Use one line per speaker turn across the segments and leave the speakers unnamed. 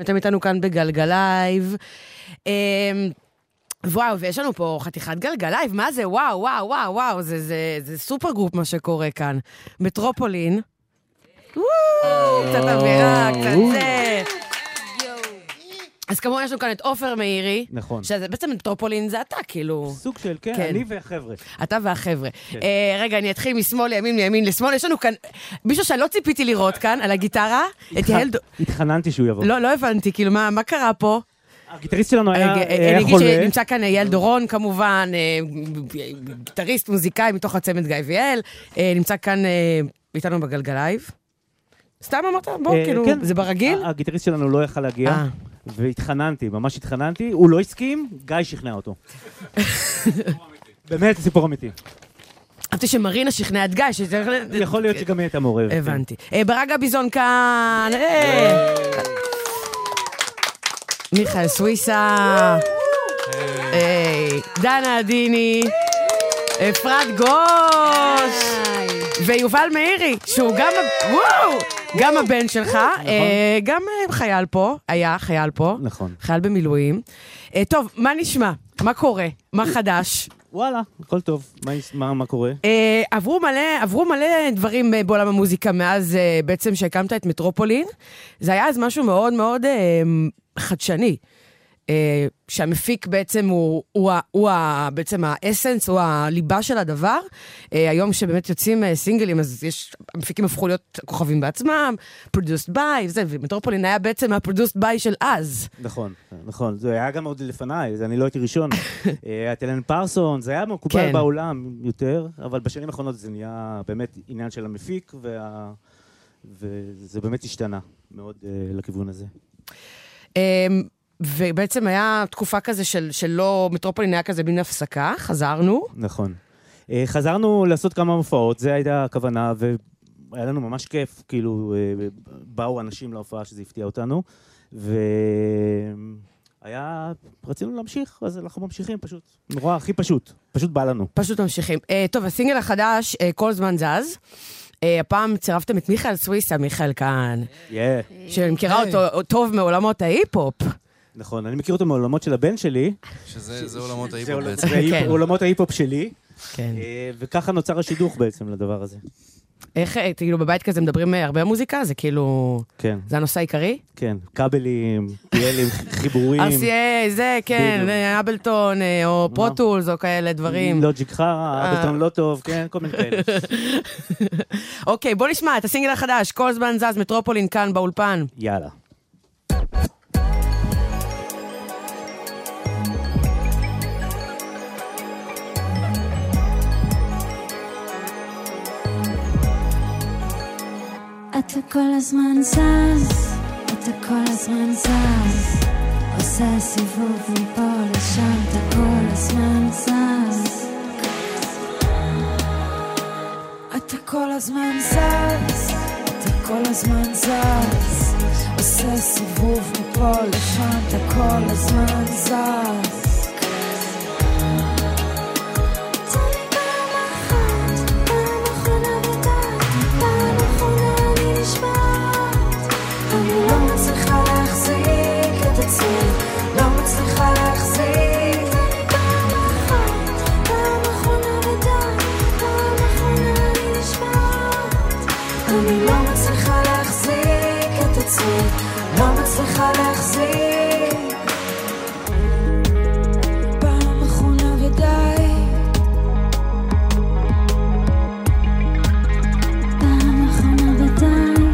אתם איתנו כאן בגלגלייב. אמ, וואו, ויש לנו פה חתיכת גלגלייב, מה זה? וואו, וואו, וואו, וואו, זה, זה, זה super group מה שקורה כאן. מטרופולין. וואו, קצת אווירה, קצת זה. אז כמובן יש לנו כאן את עופר מאירי.
נכון.
שזה בעצם מטרופולין זה אתה, כאילו.
סוג של, כן,
כן.
אני והחבר'ה.
אתה והחבר'ה.
כן.
אה, רגע, אני אתחיל משמאל לימין, מימין לשמאל. יש לנו כאן מישהו שאני לא ציפיתי לראות כאן, על הגיטרה, את יהל...
התחננתי שהוא יבוא.
לא, לא הבנתי, כאילו, מה מה קרה פה?
הגיטריסט שלנו היה
אה,
היה
אני אגיד
חולה.
שנמצא כאן יהל דורון כמובן, אה, גיטריסט, מוזיקאי מתוך הצמד גיא ויהל, אה, נמצא כאן אה, איתנו בגלגלייב. סתם אמרת? בוא,
אה,
כאילו,
כן.
זה ברגיל?
הגיטריסט שלנו לא יכל להגיע,
אה.
והתחננתי, ממש התחננתי. הוא לא הסכים, גיא שכנע אותו. באמת, סיפור אמיתי.
חשבתי שמרינה שכנעה את גיא, שצריך...
יכול להיות שגם היא הייתה מעורבת. כן.
הבנתי. אה, ברגע ביזון כאן, אה. מיכאל סוויסה, אה, דנה עדיני, אפרת גוש, ויובל מאירי, שהוא גם, וואו, גם הבן שלך, אה, גם אה, חייל פה, היה חייל פה,
נכון.
חייל במילואים. אה, טוב, מה נשמע? מה קורה? מה חדש?
וואלה, הכל טוב. מה יש- מה מה קורה?
אה, עברו מלא, עברו מלא דברים אה, בעולם המוזיקה מאז אה, בעצם שהקמת את מטרופולין. זה היה אז משהו מאוד מאוד אה, חדשני. אה, שהמפיק בעצם הוא, הוא, הוא ה, בעצם האסנס, הוא הליבה של הדבר. אה, היום שבאמת יוצאים אה, סינגלים, אז יש, המפיקים הפכו להיות כוכבים בעצמם, produced by, זה, ומטרופולין היה בעצם ה-produced by של אז.
נכון, נכון. זה היה גם עוד לפניי, זה אני לא הייתי ראשון. אה, היה את אלן פרסון, זה היה מקובל
כן.
בעולם יותר, אבל בשנים האחרונות זה נהיה באמת עניין של המפיק, וה- וזה באמת השתנה מאוד אה, לכיוון הזה.
אמ, ובעצם היה תקופה כזה של, שלא, מטרופולין היה כזה בין הפסקה, חזרנו.
נכון. אה, חזרנו לעשות כמה מופעות, זו הייתה הכוונה, והיה לנו ממש כיף, כאילו, אה, באו אנשים להופעה שזה הפתיע אותנו, והיה, רצינו להמשיך, אז אנחנו ממשיכים פשוט. נורא, הכי פשוט, פשוט בא לנו.
פשוט ממשיכים. Uh, טוב, הסינגל החדש, uh, כל זמן זז. Uh, הפעם צירפתם את מיכאל סוויסה, מיכאל כאן,
Yeah.
שאני מכירה אותו טוב מעולמות ההיפ-הופ.
נכון, אני מכיר אותו מעולמות של הבן שלי,
שזה זה עולמות
עול-
בעצם.
זה
כן.
עולמות ההיפ-הופ שלי,
כן.
אה, וככה נוצר השידוך בעצם לדבר הזה.
איך, אה, כאילו, בבית כזה מדברים אה, הרבה מוזיקה? זה כאילו,
כן,
זה הנושא העיקרי?
כן, כבלים, פיילים, חיבורים.
RCA, זה, כן, אבלטון, או פרוטולס, או כאלה דברים.
לוג'יק חרא. אבלטון לא טוב, כן, כל מיני כאלה.
אוקיי, בוא נשמע את הסינגל החדש, כל זמן זז, מטרופולין כאן באולפן.
יאללה.
אתה כל הזמן זז, אתה כל הזמן זז. עושה סיבוב מפה לשם, אתה כל הזמן זז. אתה כל הזמן זז, אתה כל הזמן זז. עושה סיבוב מפה לשם, אתה כל הזמן זז מצליחה להחזיק. פעם אחרונה ודי. פעם אחרונה ודי.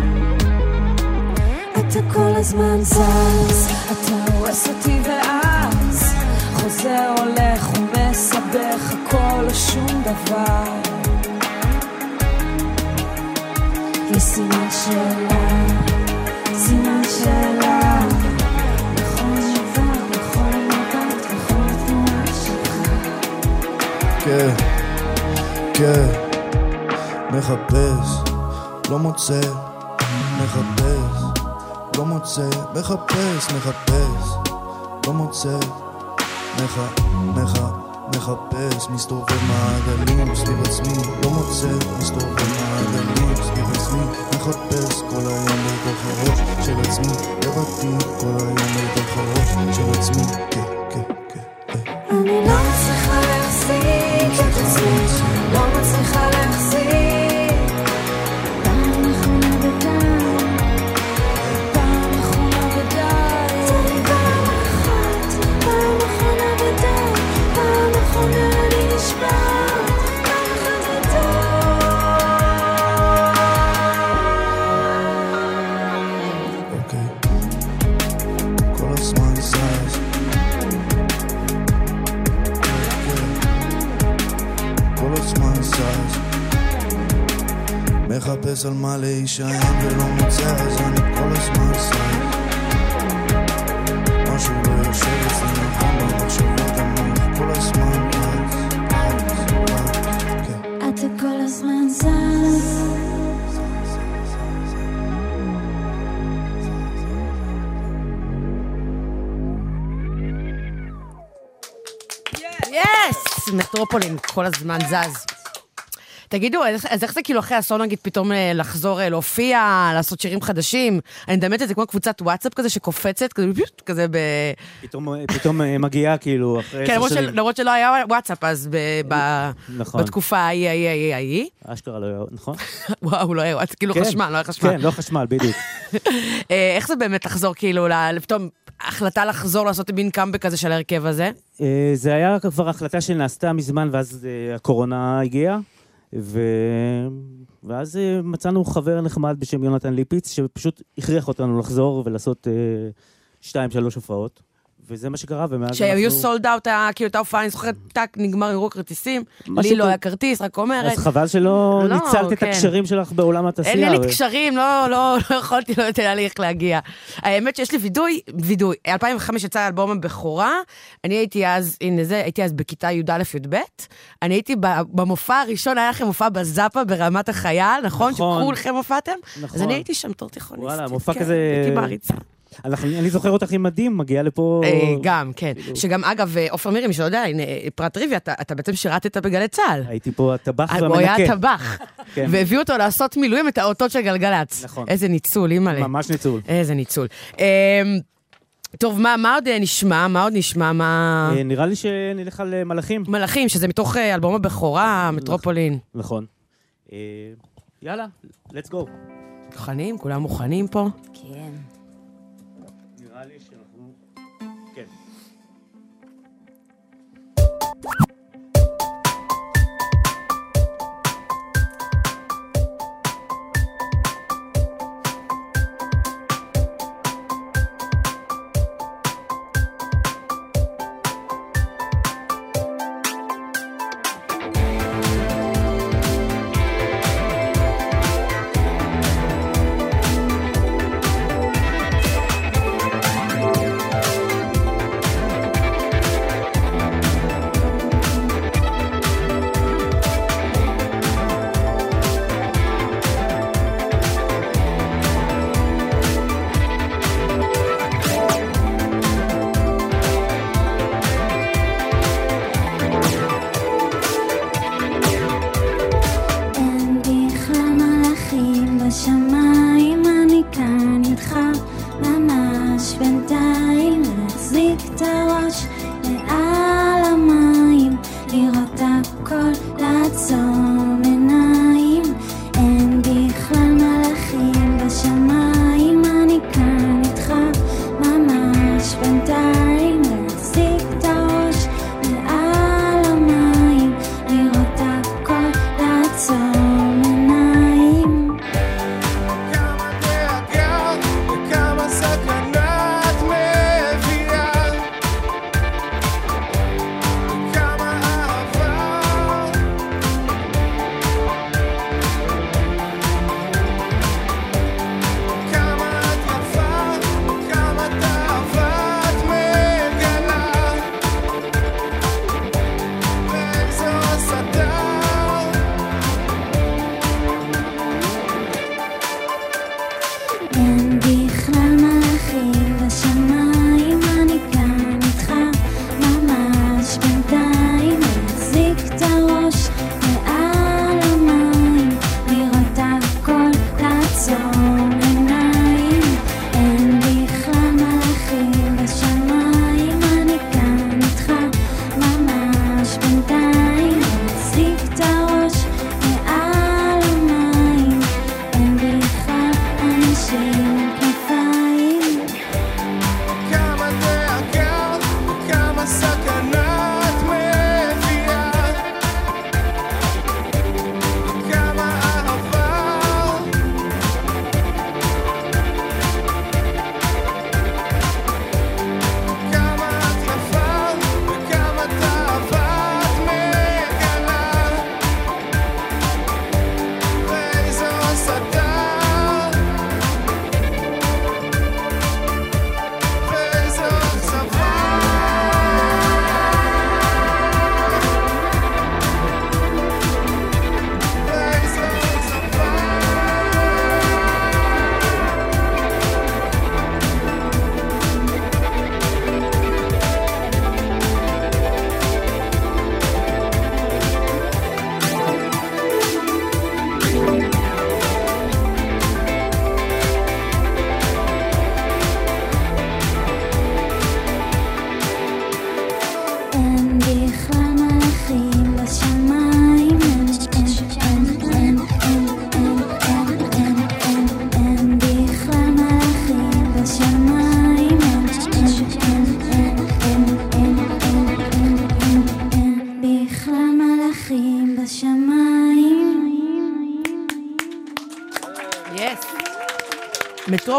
אתה כל הזמן זז, אתה הורס אותי ואז חוזר, הולך ומסבך הכל או שום דבר. וסימן שאלה,
כן, כן, מחפש, לא מוצא, מחפש, לא מוצא, מחפש, מחפש, לא מוצא, מח, מח, מחפש, מסתובב מעגלים סביב עצמי, לא מוצא, מסתובב מעגלים סביב עצמי. מחפש כל היום בתוך הראש של עצמי, לבדי כל היום כל הזמן זז. מחפש על מה להישען ולא מוצא אז אני כל הזמן זז. משהו לא יושב אצלי נכון במחשבות המוח כל הזמן רץ, כן.
אתה כל הזמן זז.
מטרופולין, כל הזמן זז. תגידו, אז איך זה כאילו אחרי אסון נגיד פתאום אה, לחזור אה, להופיע, לעשות שירים חדשים? אני מדמיינת את זה כמו קבוצת וואטסאפ כזה שקופצת, כזה פיוט, כזה ב...
פתאום, פתאום אה, מגיעה כאילו אחרי
כן, למרות, שלא היה וואטסאפ אז ב,
נכון.
בתקופה ההיא, ההיא, ההיא, ההיא.
אשכרה לא היה, נכון?
וואו, לא היה וואטסאפ, כאילו
כן.
חשמל, לא היה חשמל.
כן, לא חשמל, בדיוק.
איך זה באמת לחזור כאילו, ל- פתאום החלטה לחזור לעשות מין קאמבק כזה של ההרכב הזה?
זה היה כבר החלטה שנעשתה מזמן, ואז הקורונה הגיעה, ו... ואז אה, מצאנו חבר נחמד בשם יונתן ליפיץ, שפשוט הכריח אותנו לחזור ולעשות אה, שתיים, שלוש הופעות, וזה מה שקרה, ומאז
שהיו סולד אאוט, כאילו הייתה הופעה, אני זוכרת, טאק, נגמר אירוע כרטיסים, לי לא. היה כרטיס, רק אומרת.
אז חבל שלא
לא,
ניצלת את
כן.
הקשרים שלך בעולם התעשייה.
אין לי
ו-
קשרים, לא, לא, לא יכולתי, לא יודעת לי איך להגיע. האמת שיש לי וידוי, וידוי. 2005 יצא אלבום הבכורה, אני הייתי אז, הנה זה, הייתי אז בכיתה י"א-י"ב. אני הייתי במופע הראשון, היה לכם מופע בזאפה ברמת החייל, נכון?
נכון.
שכולכם הופעתם? אז
נכון.
אני הייתי שם תור תיכוניסטית.
וואלה, מופע
כן,
כזה-
הייתי מעריצה.
אנחנו- אני זוכר אותך עם מדים, מגיעה לפה...
אה, גם, כן. שגם, אגב, אה, עופר מירי, מי שלא יודע, הנה, פרט טריוויה, אתה אתה בעצם שירתת בגלי צה"ל.
הייתי פה הטבח
הוא היה
והמנקה.
טבח,
כן.
והביאו אותו לעשות מילואים את האותות של גלגלצ.
נכון.
איזה ניצול, אימא'לה.
ממש ניצול.
איזה ניצול. אמ, טוב, מה, מה עוד אה, נשמע? מה עוד נשמע? מה...
אה, נראה לי שנלך על אה, מלאכים.
מלאכים, שזה מתוך אה, אלבום הבכורה, מטרופולין.
נכון. אה, יאללה, let's go.
מוכנים? כולם מוכנים פה?
כן.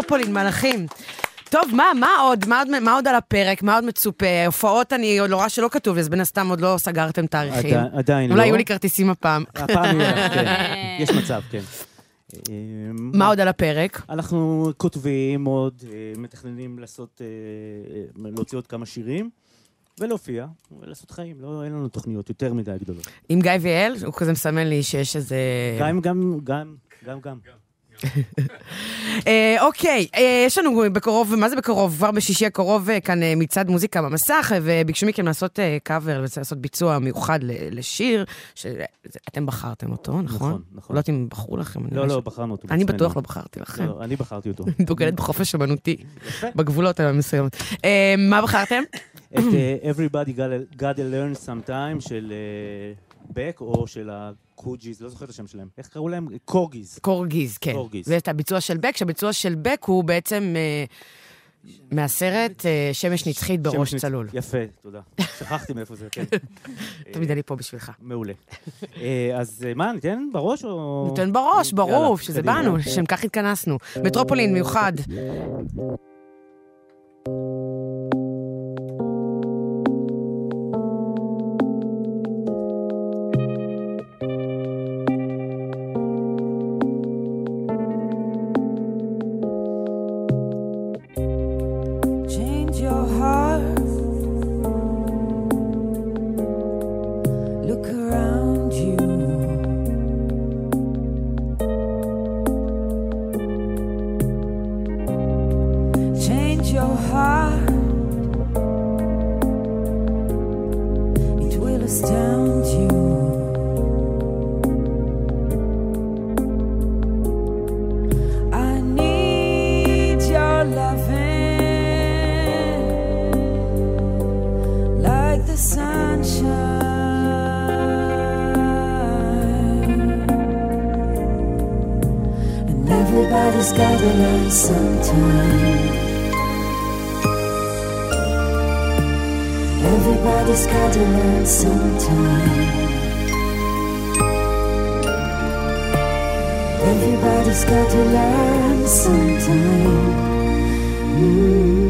מטרופולין, מלאכים. טוב, מה, מה עוד? מה עוד, מה עוד על הפרק? מה עוד מצופה? הופעות אני עוד לא רואה שלא כתוב, אז בין הסתם עוד לא סגרתם תאריכים.
עדי- עדיין לא.
אולי יהיו לי כרטיסים הפעם.
הפעם יהיה, כן. יש מצב, כן.
מה עוד על הפרק?
אנחנו כותבים עוד, אה, מתכננים לעשות, אה, אה, להוציא עוד כמה שירים, ולהופיע, ולעשות חיים. לא, אין לנו תוכניות יותר מדי גדולות.
עם גיא ויאל? הוא כזה מסמן לי שיש איזה...
גם, גם, גם, גם, גם.
אה, אוקיי, אה, יש לנו בקרוב, מה זה בקרוב? כבר בשישי הקרוב אה, כאן אה, מצעד מוזיקה במסך, אה, וביקשו מכם לעשות קאבר, לעשות ביצוע מיוחד לשיר, שאתם בחרתם אותו, נכון?
נכון, נכון.
לא יודעת אם בחרו לכם.
לא, לא, בחרנו אותו.
אני. בטוח לא בחרתי לכם.
לא, אני בחרתי אותו.
אני דוגלת בחופש אמנותי. בגבולות המסוימות. אה, מה בחרתם?
את אה, Everybody Gotta- Learn Sometime של בק, או של הקוג'יז, לא זוכר את השם שלהם. איך קראו להם? קורגיז.
קורגיז, כן.
קורגיז.
ואת הביצוע של בק, שהביצוע של בק הוא בעצם אה, מהסרט אה, שמש נצחית בראש צלול.
יפה, תודה. שכחתי מאיפה זה, כן.
תמיד אני פה בשבילך.
מעולה. אה, אז אה, מה, ניתן בראש או...
ניתן בראש, ברור, שזה. באנו, לשם כך התכנסנו. מטרופולין מיוחד.
Look around Everybody's gotta learn sometime. Everybody's got to learn sometime. Change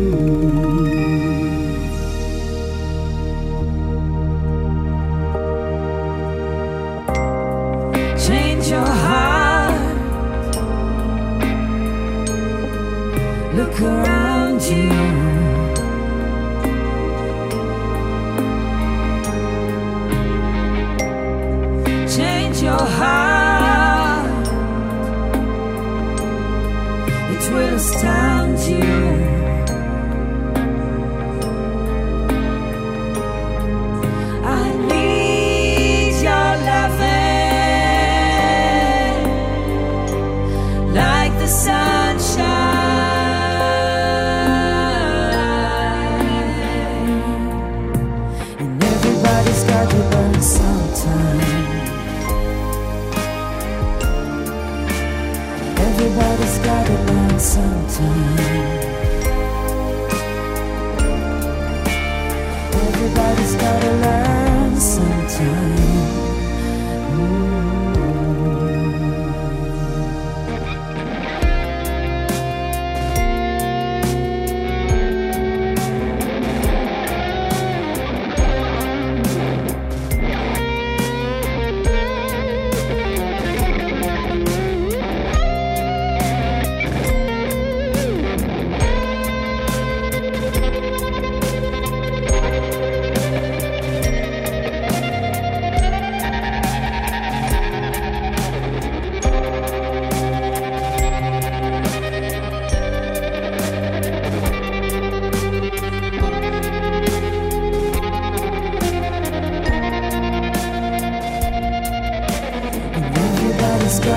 Everybody's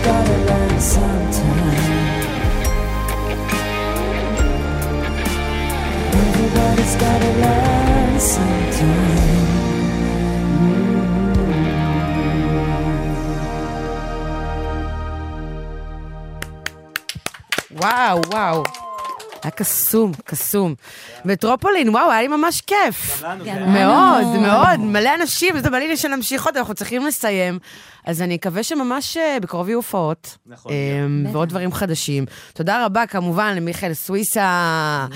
gotta learn sometime. Everybody's gotta learn sometime. Mm-hmm.
Wow, wow.
היה קסום, קסום. מטרופולין, וואו, היה לי ממש כיף.
כן.
מאוד, מאוד, מלא אנשים, זה בא לי שנמשיך עוד, אנחנו צריכים לסיים. אז אני אקווה שממש אה, בקרוב יהיו הופעות.
נכון.
אמ, ועוד דברים חדשים. תודה רבה, כמובן, למיכאל סוויסה,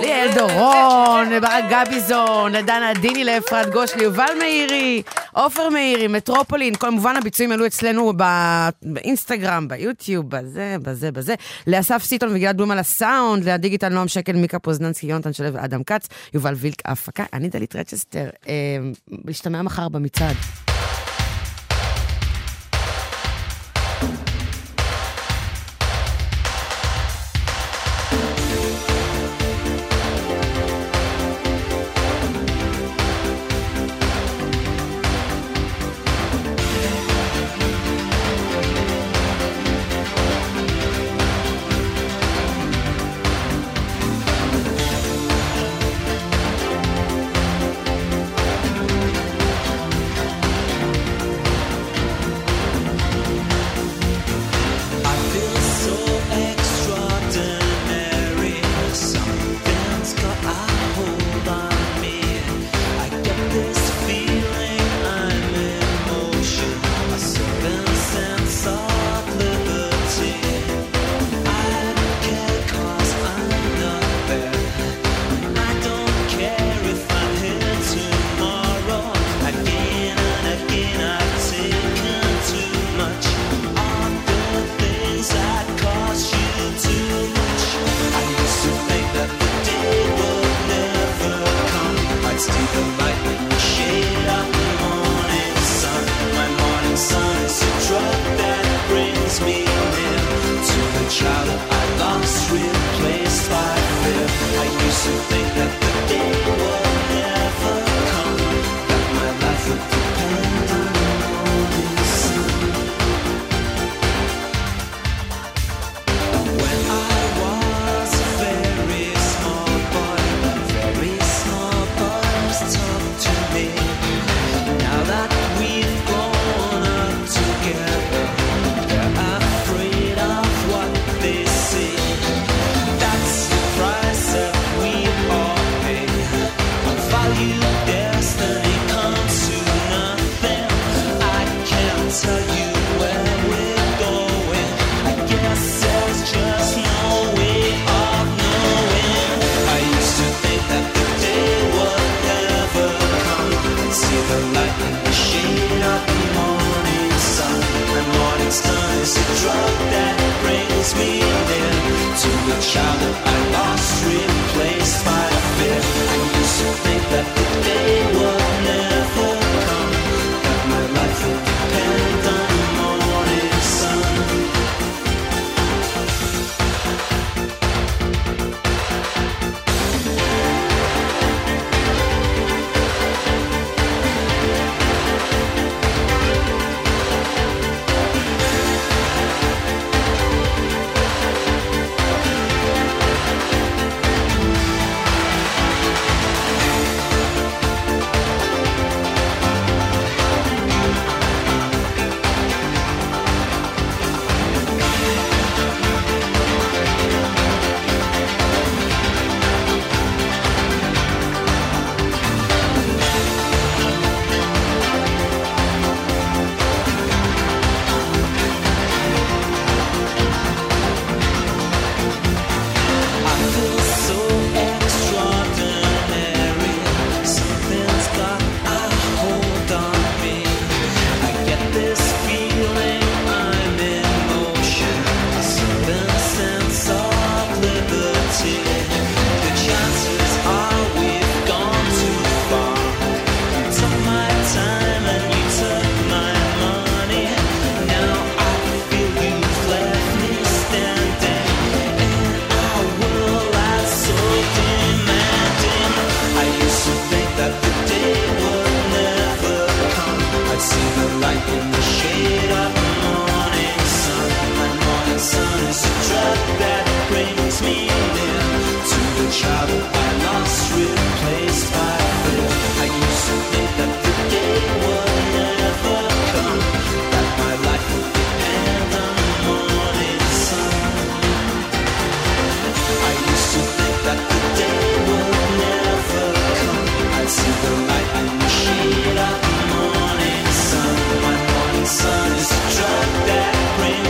ליאל דורון, לברק גביזון, לדנה דיני, לאפרת גוש, ליובל מאירי, עופר מאירי, מטרופולין. כמובן, הביצועים עלו אצלנו באינסטגרם, ביוטיוב, בזה, בזה, בזה. לאסף סיטון וגלעד בלום על הסאונד, לדיגיטל נועם שקל, מיקה פוזננסקי, יונתן שלו ואדם כץ, יובל וילק, ההפקה, אני דלית רצ'סטר. אמ, להשתמע מחר במצעד.
child that I lost replaced by a fifth. I used to think that.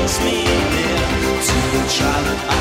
Me to the child